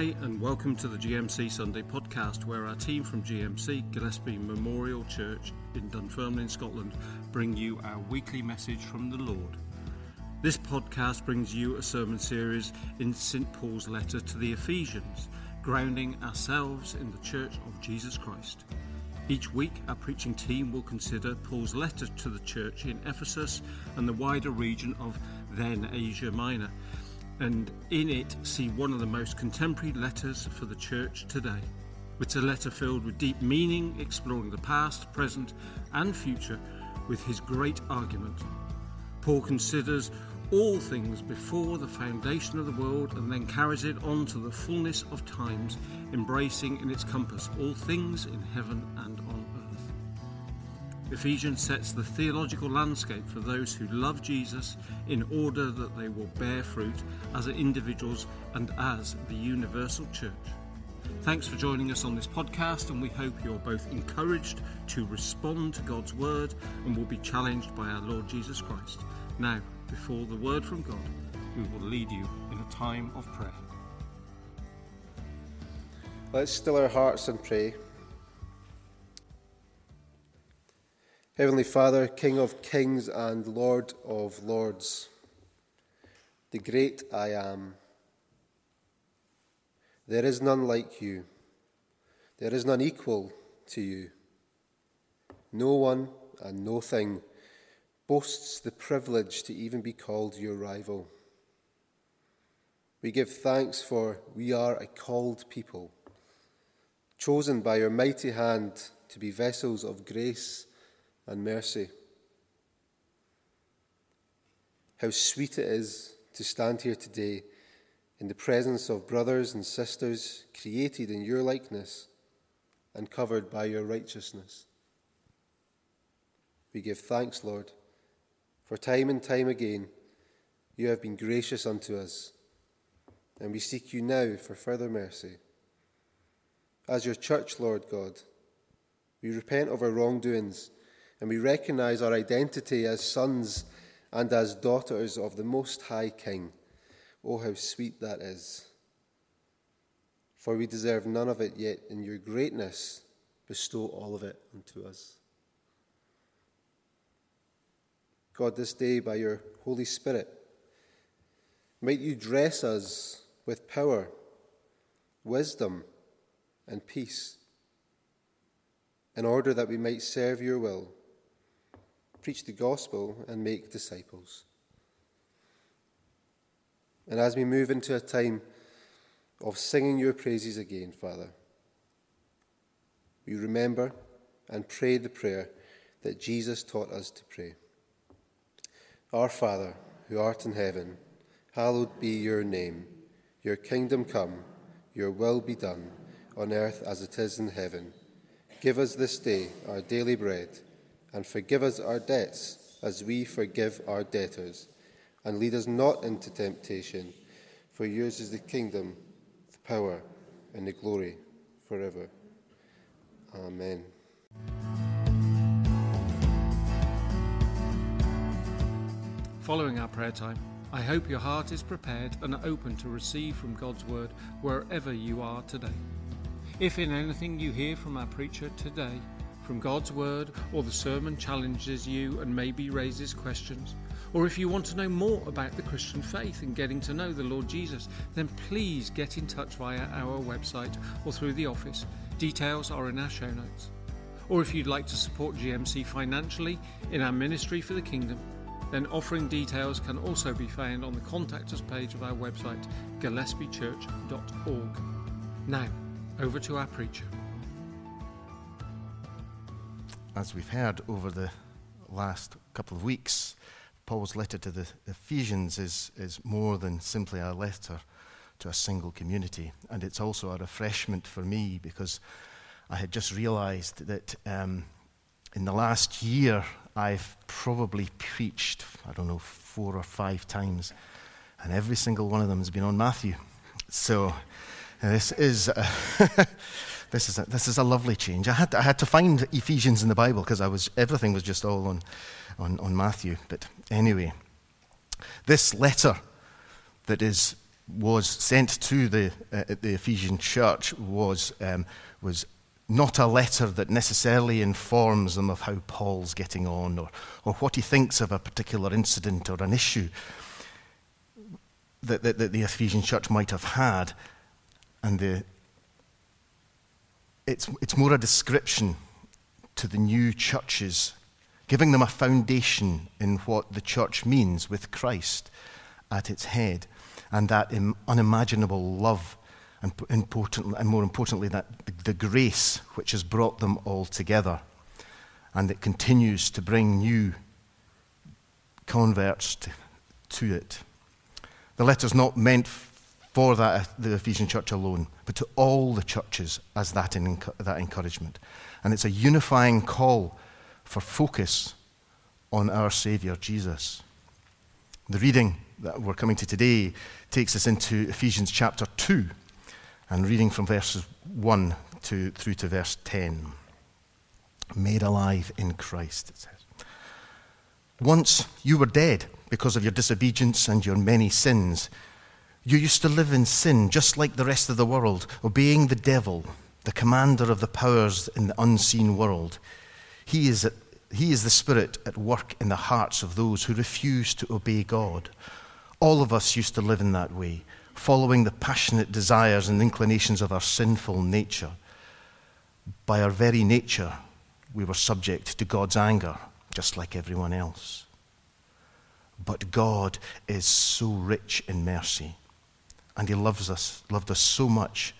Hi, and welcome to the GMC Sunday podcast, where our team from GMC, Gillespie Memorial Church in Dunfermline, Scotland, bring you our weekly message from the Lord. This podcast brings you a sermon series in St. Paul's letter to the Ephesians, grounding ourselves in the Church of Jesus Christ. Each week, our preaching team will consider Paul's letter to the church in Ephesus and the wider region of then Asia Minor and in it see one of the most contemporary letters for the church today. It's a letter filled with deep meaning, exploring the past, present, and future with his great argument. Paul considers all things before the foundation of the world and then carries it on to the fullness of times, embracing in its compass all things in heaven and on Ephesians sets the theological landscape for those who love Jesus in order that they will bear fruit as individuals and as the universal church. Thanks for joining us on this podcast, and we hope you're both encouraged to respond to God's word and will be challenged by our Lord Jesus Christ. Now, before the word from God, we will lead you in a time of prayer. Let's still our hearts and pray. Heavenly Father, King of kings and Lord of lords, the great I am. There is none like you. There is none equal to you. No one and no thing boasts the privilege to even be called your rival. We give thanks for we are a called people, chosen by your mighty hand to be vessels of grace and mercy. How sweet it is to stand here today in the presence of brothers and sisters created in your likeness and covered by your righteousness. We give thanks, Lord, for time and time again you have been gracious unto us, and we seek you now for further mercy. As your church, Lord God, we repent of our wrongdoings and we recognize our identity as sons and as daughters of the Most High King. Oh, how sweet that is! For we deserve none of it, yet in your greatness, bestow all of it unto us. God, this day, by your Holy Spirit, might you dress us with power, wisdom, and peace, in order that we might serve your will preach the gospel, and make disciples. And as we move into a time of singing your praises again, Father, we remember and pray the prayer that Jesus taught us to pray. Our Father, who art in heaven, hallowed be your name. Your kingdom come, your will be done, on earth as it is in heaven. Give us this day our daily bread and forgive us our debts as we forgive our debtors. And lead us not into temptation, for yours is the kingdom, the power, and the glory forever. Amen. Following our prayer time, I hope your heart is prepared and open to receive from God's word wherever you are today. If in anything you hear from our preacher today, from God's Word, or the sermon challenges you and maybe raises questions, or if you want to know more about the Christian faith and getting to know the Lord Jesus, then please get in touch via our website or through the office. Details are in our show notes. Or if you'd like to support GMC financially in our ministry for the kingdom, then offering details can also be found on the Contact Us page of our website, gillespiechurch.org. Now, over to our preacher as we've heard over the last couple of weeks, Paul's letter to the Ephesians is, is more than simply a letter to a single community. And it's also a refreshment for me because I had just realized that um, in the last year, I've probably preached, I don't know, four or five times, and every single one of them has been on Matthew. So this is. This is a, this is a lovely change. I had, to, I had to find Ephesians in the Bible because I was, everything was just all on, on, on Matthew. But anyway, this letter that is was sent to the, uh, the Ephesian church was, um, was not a letter that necessarily informs them of how Paul's getting on or, or what he thinks of a particular incident or an issue that, that, that the Ephesian church might have had. And the, it's, it's more a description to the new churches, giving them a foundation in what the church means with Christ at its head and that unimaginable love, and, important, and more importantly, that the grace which has brought them all together and it continues to bring new converts to, to it. The letter's not meant for that, the Ephesian church alone, but to all the churches as that, in, that encouragement. And it's a unifying call for focus on our Saviour Jesus. The reading that we're coming to today takes us into Ephesians chapter 2 and reading from verses 1 to, through to verse 10. Made alive in Christ, it says. Once you were dead because of your disobedience and your many sins. You used to live in sin just like the rest of the world, obeying the devil, the commander of the powers in the unseen world. He is, at, he is the spirit at work in the hearts of those who refuse to obey God. All of us used to live in that way, following the passionate desires and inclinations of our sinful nature. By our very nature, we were subject to God's anger, just like everyone else. But God is so rich in mercy, and He loves us, loved us so much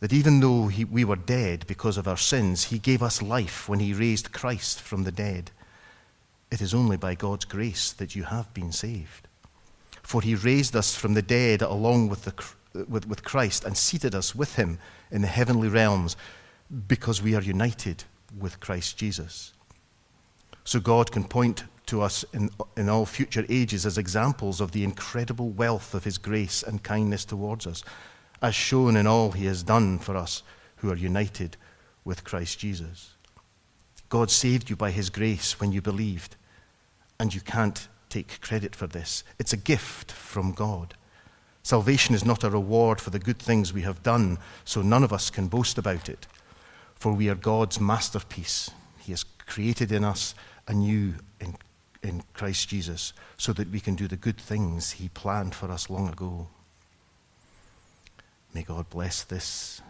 that even though he, we were dead because of our sins, He gave us life when He raised Christ from the dead. It is only by God's grace that you have been saved. For he raised us from the dead along with, the, with, with Christ and seated us with him in the heavenly realms because we are united with Christ Jesus. So God can point to us in, in all future ages as examples of the incredible wealth of his grace and kindness towards us, as shown in all he has done for us who are united with Christ Jesus. God saved you by his grace when you believed, and you can't take credit for this. It's a gift from God. Salvation is not a reward for the good things we have done, so none of us can boast about it. For we are God's masterpiece. He has created in us anew in, in Christ Jesus so that we can do the good things He planned for us long ago. May God bless this,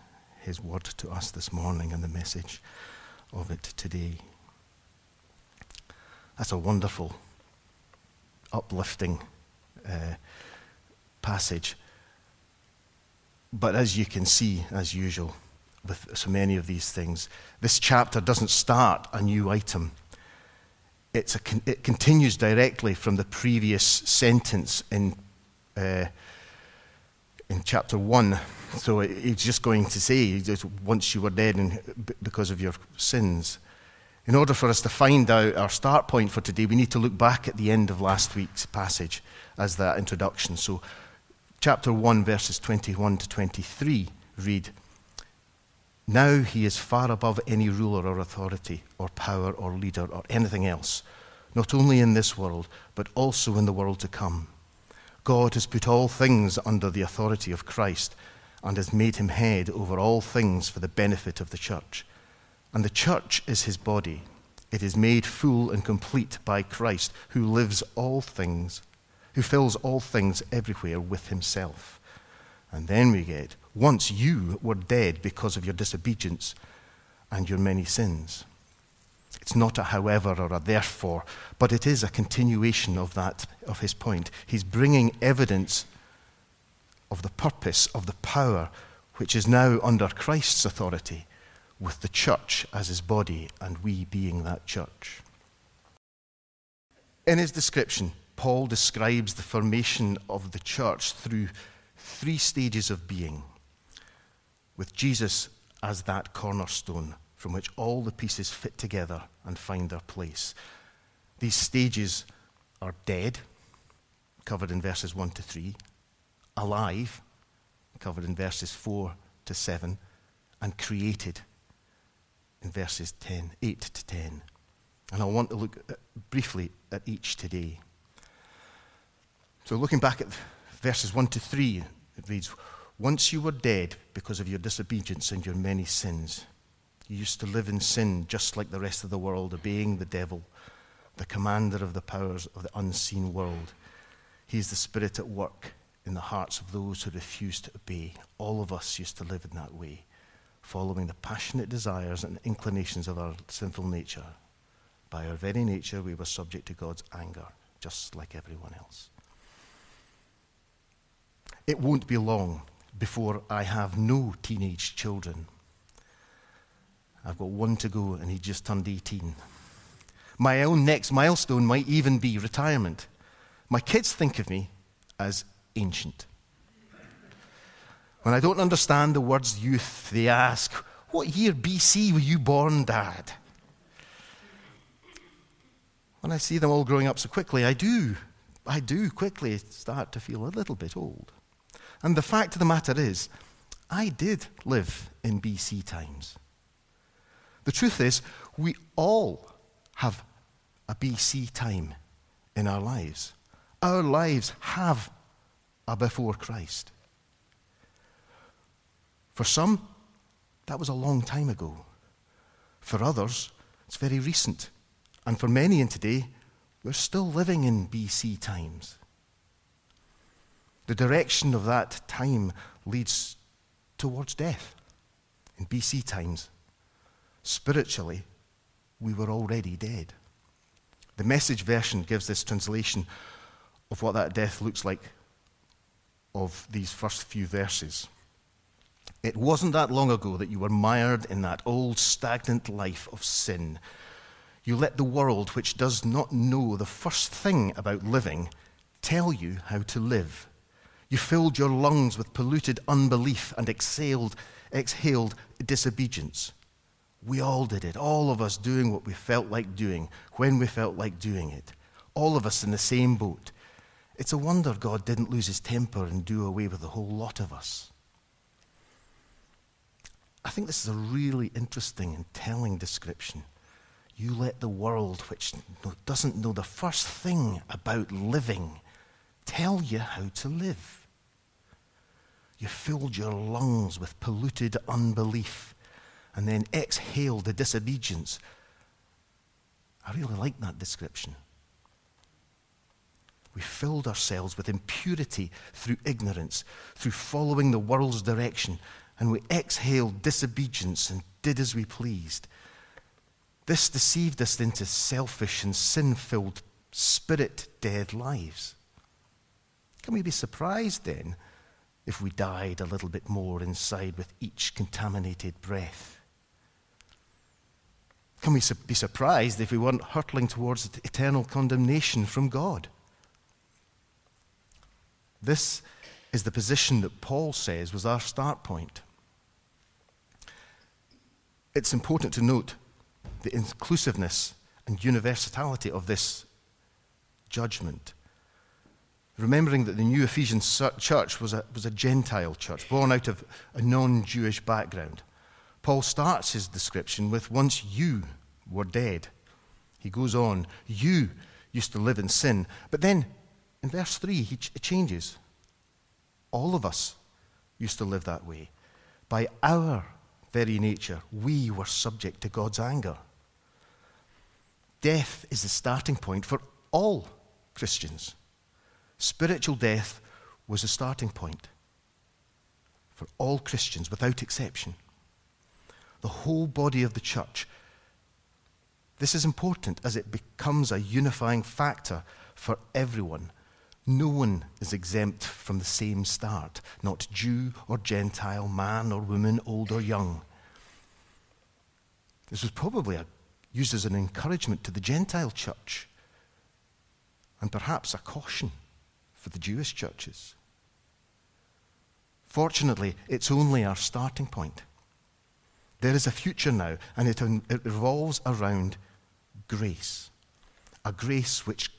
His word to us this morning, and the message of it today. That's a wonderful uplifting uh, passage. But as you can see, as usual, with so many of these things, this chapter doesn't start a new item. It's a, it continues directly from the previous sentence in, uh, in chapter 1. So he's just going to say, once you were dead in, because of your sins. In order for us to find out our start point for today, we need to look back at the end of last week's passage as that introduction. So, chapter 1, verses 21 to 23 read Now he is far above any ruler or authority or power or leader or anything else, not only in this world, but also in the world to come. God has put all things under the authority of Christ and has made him head over all things for the benefit of the church. And the church is his body. It is made full and complete by Christ, who lives all things, who fills all things everywhere with himself. And then we get, once you were dead because of your disobedience and your many sins. It's not a however or a therefore, but it is a continuation of that, of his point. He's bringing evidence of the purpose, of the power, which is now under Christ's authority with the church as his body and we being that church. In his description, Paul describes the formation of the church through three stages of being, with Jesus as that cornerstone from which all the pieces fit together and find their place. These stages are dead, covered in verses 1 to 3, alive, covered in verses 4 to 7, and created, in verses 10, 8 to 10. And I want to look at, briefly at each today. So, looking back at verses 1 to 3, it reads Once you were dead because of your disobedience and your many sins. You used to live in sin just like the rest of the world, obeying the devil, the commander of the powers of the unseen world. He is the spirit at work in the hearts of those who refuse to obey. All of us used to live in that way, following the passionate desires and inclinations of our sinful nature. By our very nature, we were subject to God's anger, just like everyone else. It won't be long before I have no teenage children. I've got one to go, and he just turned 18. My own next milestone might even be retirement. My kids think of me as ancient. When I don't understand the words youth, they ask, What year BC were you born, Dad? When I see them all growing up so quickly, I do, I do quickly start to feel a little bit old. And the fact of the matter is, I did live in BC times. The truth is, we all have a BC time in our lives. Our lives have a before Christ. For some, that was a long time ago. For others, it's very recent. And for many in today, we're still living in BC times. The direction of that time leads towards death in BC times. Spiritually, we were already dead. The message version gives this translation of what that death looks like of these first few verses. It wasn't that long ago that you were mired in that old stagnant life of sin. You let the world, which does not know the first thing about living, tell you how to live. You filled your lungs with polluted unbelief and exhaled, exhaled disobedience. We all did it, all of us doing what we felt like doing when we felt like doing it. All of us in the same boat. It's a wonder God didn't lose his temper and do away with a whole lot of us. I think this is a really interesting and telling description. You let the world, which doesn't know the first thing about living, tell you how to live. You filled your lungs with polluted unbelief and then exhaled the disobedience. I really like that description. We filled ourselves with impurity through ignorance, through following the world's direction, and we exhaled disobedience and did as we pleased. This deceived us into selfish and sin filled, spirit dead lives. Can we be surprised then if we died a little bit more inside with each contaminated breath? Can we be surprised if we weren't hurtling towards eternal condemnation from God? This is the position that Paul says was our start point. It's important to note the inclusiveness and universality of this judgment. Remembering that the new Ephesian church was a, was a Gentile church, born out of a non Jewish background. Paul starts his description with once you were dead. He goes on, you used to live in sin. But then in verse 3, he ch- changes. All of us used to live that way. By our very nature, we were subject to God's anger. Death is the starting point for all Christians. Spiritual death was the starting point for all Christians without exception the whole body of the church. This is important as it becomes a unifying factor for everyone. No one is exempt from the same start, not Jew or Gentile, man or woman, old or young. This was probably a, used as an encouragement to the Gentile church and perhaps a caution for the Jewish churches. Fortunately, it's only our starting point. There is a future now, and it, it revolves around grace. A grace which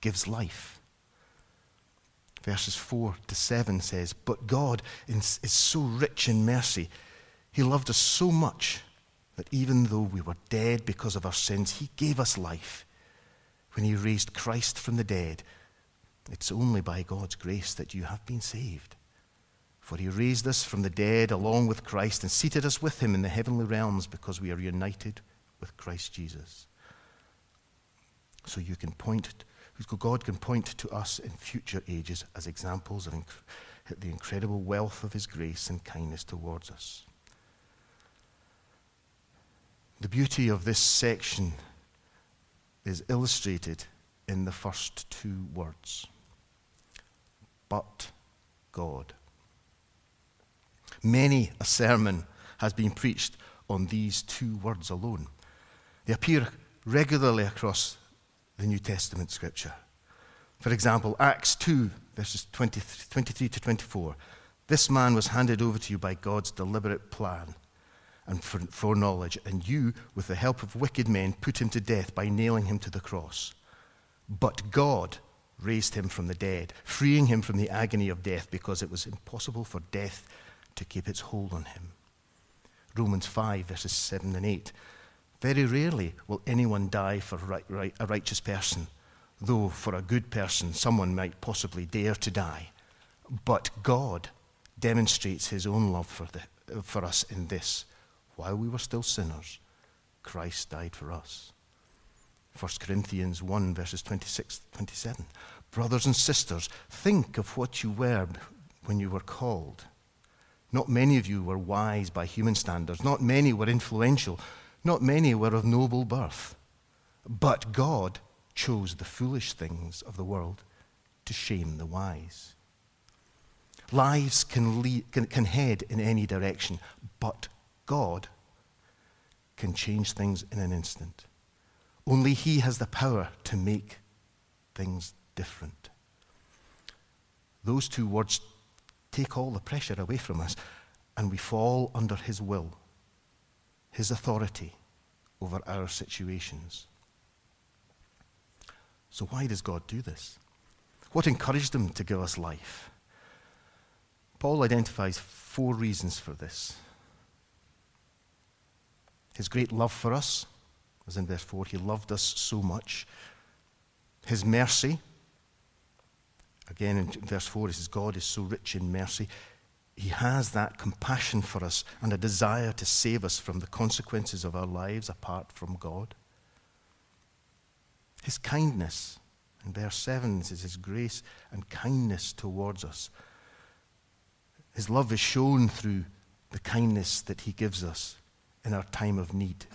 gives life. Verses 4 to 7 says, But God is so rich in mercy. He loved us so much that even though we were dead because of our sins, He gave us life when He raised Christ from the dead. It's only by God's grace that you have been saved. For he raised us from the dead along with Christ and seated us with him in the heavenly realms because we are united with Christ Jesus. So you can point, God can point to us in future ages as examples of the incredible wealth of his grace and kindness towards us. The beauty of this section is illustrated in the first two words. But God. Many a sermon has been preached on these two words alone. They appear regularly across the New Testament scripture. For example, Acts 2, verses 20, 23 to 24. This man was handed over to you by God's deliberate plan and foreknowledge, and you, with the help of wicked men, put him to death by nailing him to the cross. But God raised him from the dead, freeing him from the agony of death because it was impossible for death to keep its hold on him. Romans 5, verses 7 and 8. Very rarely will anyone die for a righteous person, though for a good person someone might possibly dare to die. But God demonstrates his own love for, the, for us in this. While we were still sinners, Christ died for us. 1 Corinthians 1, verses 26 27. Brothers and sisters, think of what you were when you were called. Not many of you were wise by human standards. Not many were influential. Not many were of noble birth. But God chose the foolish things of the world to shame the wise. Lives can, lead, can, can head in any direction, but God can change things in an instant. Only He has the power to make things different. Those two words take all the pressure away from us, and we fall under His will, His authority over our situations. So, why does God do this? What encouraged Him to give us life? Paul identifies four reasons for this His great love for us, as in verse 4, He loved us so much. His mercy, Again, in verse 4, it says, God is so rich in mercy. He has that compassion for us and a desire to save us from the consequences of our lives apart from God. His kindness, in verse 7, says His grace and kindness towards us. His love is shown through the kindness that He gives us in our time of need.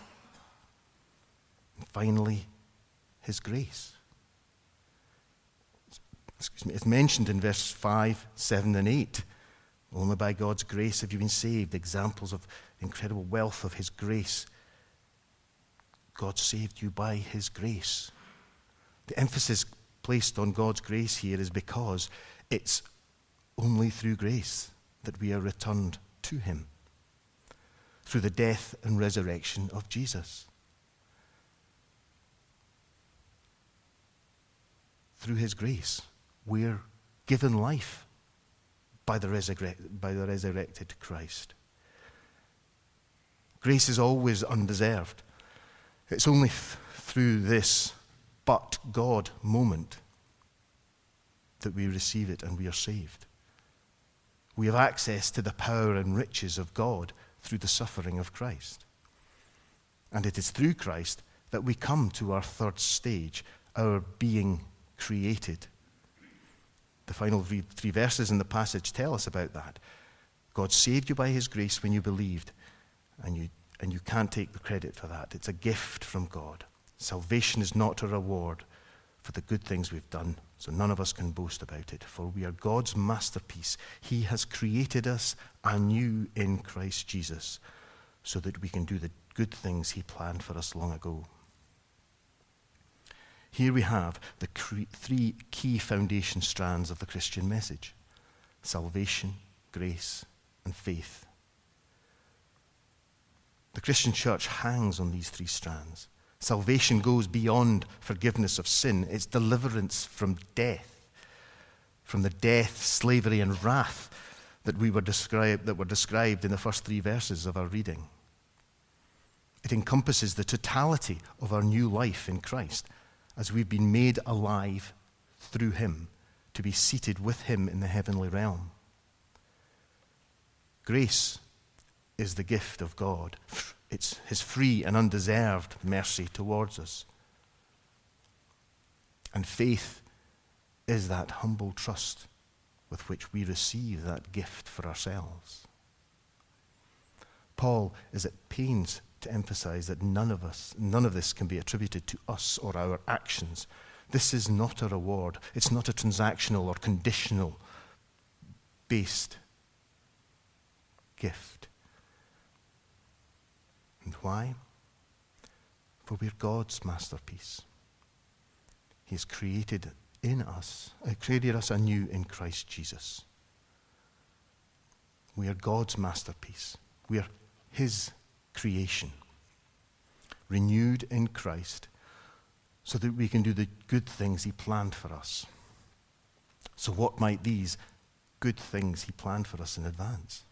And finally, His grace excuse me, it's mentioned in verse 5, 7, and 8. Only by God's grace have you been saved. Examples of incredible wealth of His grace. God saved you by His grace. The emphasis placed on God's grace here is because it's only through grace that we are returned to Him. Through the death and resurrection of Jesus. Through His grace we're given life by the, resurrect, by the resurrected Christ. Grace is always undeserved. It's only th- through this but God moment that we receive it and we are saved. We have access to the power and riches of God through the suffering of Christ. And it is through Christ that we come to our third stage, our being created the final three verses in the passage tell us about that. God saved you by his grace when you believed, and you, and you can't take the credit for that. It's a gift from God. Salvation is not a reward for the good things we've done, so none of us can boast about it, for we are God's masterpiece. He has created us anew in Christ Jesus so that we can do the good things he planned for us long ago. Here we have the three key foundation strands of the Christian message salvation, grace, and faith. The Christian church hangs on these three strands. Salvation goes beyond forgiveness of sin, it's deliverance from death, from the death, slavery, and wrath that, we were described, that were described in the first three verses of our reading. It encompasses the totality of our new life in Christ as we've been made alive through him to be seated with him in the heavenly realm. Grace is the gift of God. It's his free and undeserved mercy towards us. And faith is that humble trust with which we receive that gift for ourselves. Paul is at pains to emphasize that none of us, none of this can be attributed to us or our actions. This is not a reward. It's not a transactional or conditional based gift. And why? For we're God's masterpiece. He's created in us, uh, created us anew in Christ Jesus. We are God's masterpiece. We are His creation, renewed in Christ, so that we can do the good things He planned for us. So, what might these good things He planned for us in advance?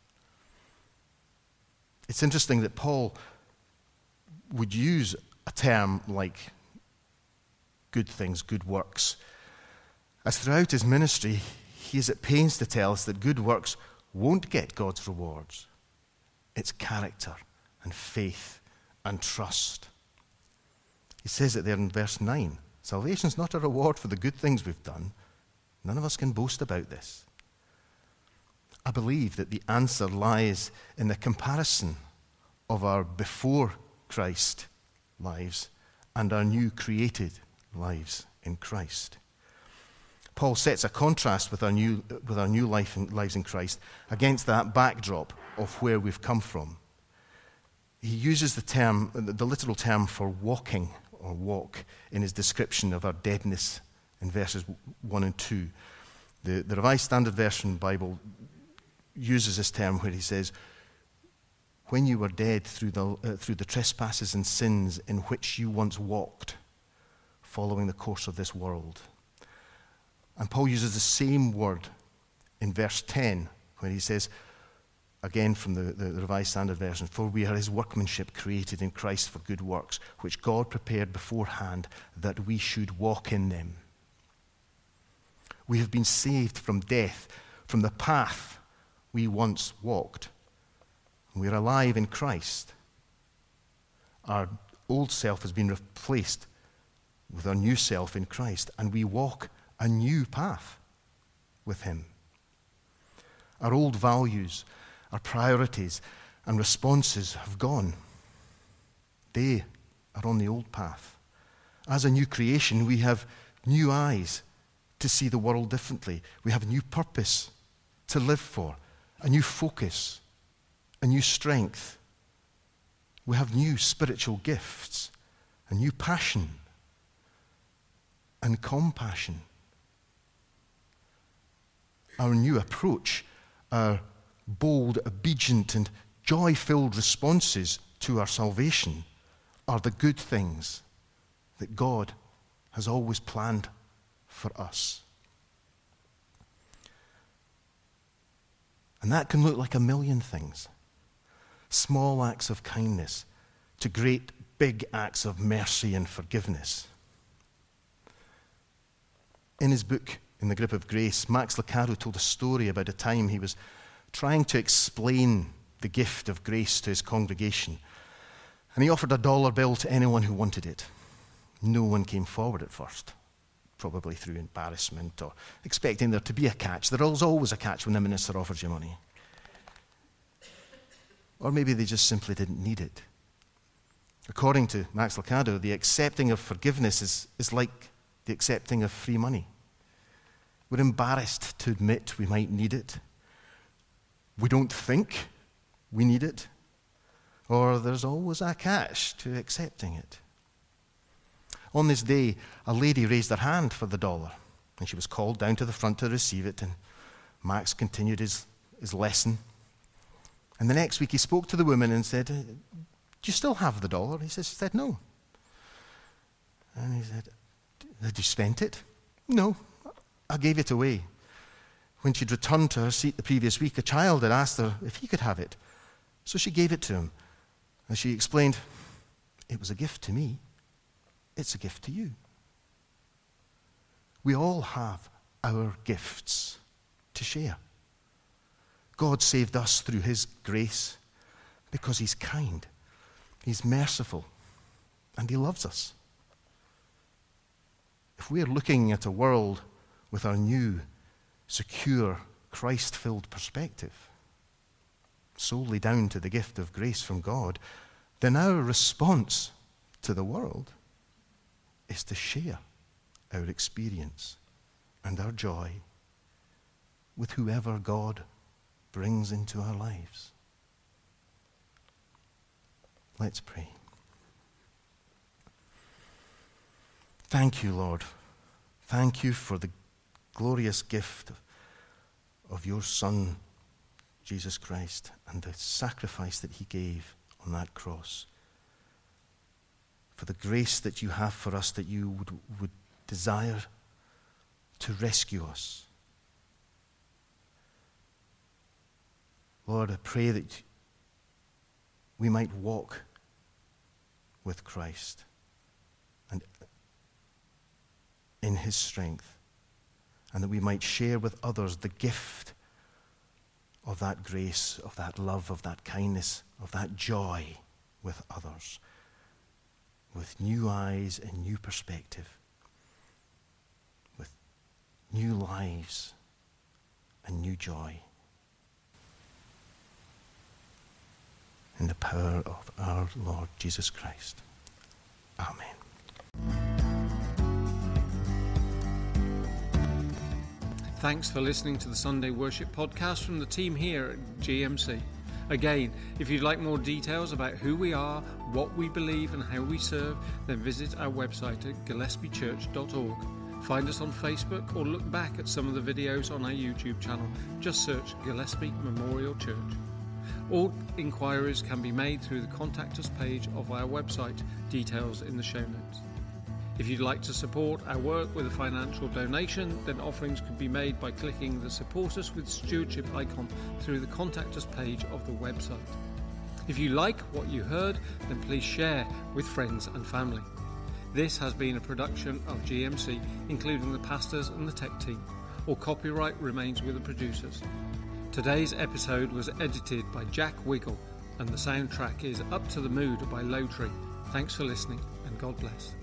It's interesting that Paul would use a term like good things, good works, as throughout his ministry, he is at pains to tell us that good works won't get God's rewards. It's character and faith and trust. He says it there in verse 9 Salvation is not a reward for the good things we've done. None of us can boast about this. I believe that the answer lies in the comparison of our before Christ lives and our new created lives in Christ. Paul sets a contrast with our new, with our new life in, lives in Christ against that backdrop of where we've come from. He uses the term, the literal term for walking or walk in his description of our deadness in verses 1 and 2. The, the Revised Standard Version Bible uses this term where he says, When you were dead through the, uh, through the trespasses and sins in which you once walked, following the course of this world and Paul uses the same word in verse 10 when he says, again from the, the, Revised Standard Version, For we are his workmanship created in Christ for good works, which God prepared beforehand that we should walk in them. We have been saved from death, from the path we once walked. We are alive in Christ. Our old self has been replaced with our new self in Christ, and we walk a new path with Him. Our old values, our priorities, and responses have gone. They are on the old path. As a new creation, we have new eyes to see the world differently. We have a new purpose to live for, a new focus, a new strength. We have new spiritual gifts, a new passion and compassion our new approach, our bold, obedient, and joy filled responses to our salvation are the good things that God has always planned for us. And that can look like a million things small acts of kindness to great big acts of mercy and forgiveness. In his book, in the grip of grace, Max Lucado told a story about a time he was trying to explain the gift of grace to his congregation. And he offered a dollar bill to anyone who wanted it. No one came forward at first, probably through embarrassment or expecting there to be a catch. There is always a catch when the minister offers you money. Or maybe they just simply didn't need it. According to Max Lucado, the accepting of forgiveness is, is like the accepting of free money. We're embarrassed to admit we might need it. We don't think we need it. Or there's always a catch to accepting it. On this day, a lady raised her hand for the dollar, and she was called down to the front to receive it. And Max continued his, his lesson. And the next week, he spoke to the woman and said, Do you still have the dollar? He says, She said, No. And he said, Had you spent it? No, I gave it away. When she'd returned to her seat the previous week, a child had asked her if he could have it. So she gave it to him. And she explained, It was a gift to me. It's a gift to you. We all have our gifts to share. God saved us through His grace because He's kind, He's merciful, and He loves us. If we're looking at a world with our new, secure, Christ filled perspective, solely down to the gift of grace from God, then our response to the world is to share our experience and our joy with whoever God brings into our lives. Let's pray. Thank you, Lord. Thank you for the glorious gift of, your Son, Jesus Christ, and the sacrifice that he gave on that cross. For the grace that you have for us, that you would, would desire to rescue us. Lord, I pray that we might walk with Christ and in his strength, and that we might share with others the gift of that grace, of that love, of that kindness, of that joy with others, with new eyes and new perspective, with new lives and new joy. In the power of our Lord Jesus Christ. Amen. Thanks for listening to the Sunday Worship podcast from the team here at GMC. Again, if you'd like more details about who we are, what we believe, and how we serve, then visit our website at gillespiechurch.org. Find us on Facebook or look back at some of the videos on our YouTube channel. Just search Gillespie Memorial Church. All inquiries can be made through the Contact Us page of our website, details in the show notes. If you'd like to support our work with a financial donation, then offerings can be made by clicking the Support Us with Stewardship icon through the Contact Us page of the website. If you like what you heard, then please share with friends and family. This has been a production of GMC, including the pastors and the tech team. All copyright remains with the producers. Today's episode was edited by Jack Wiggall, and the soundtrack is Up to the Mood by Low Tree. Thanks for listening, and God bless.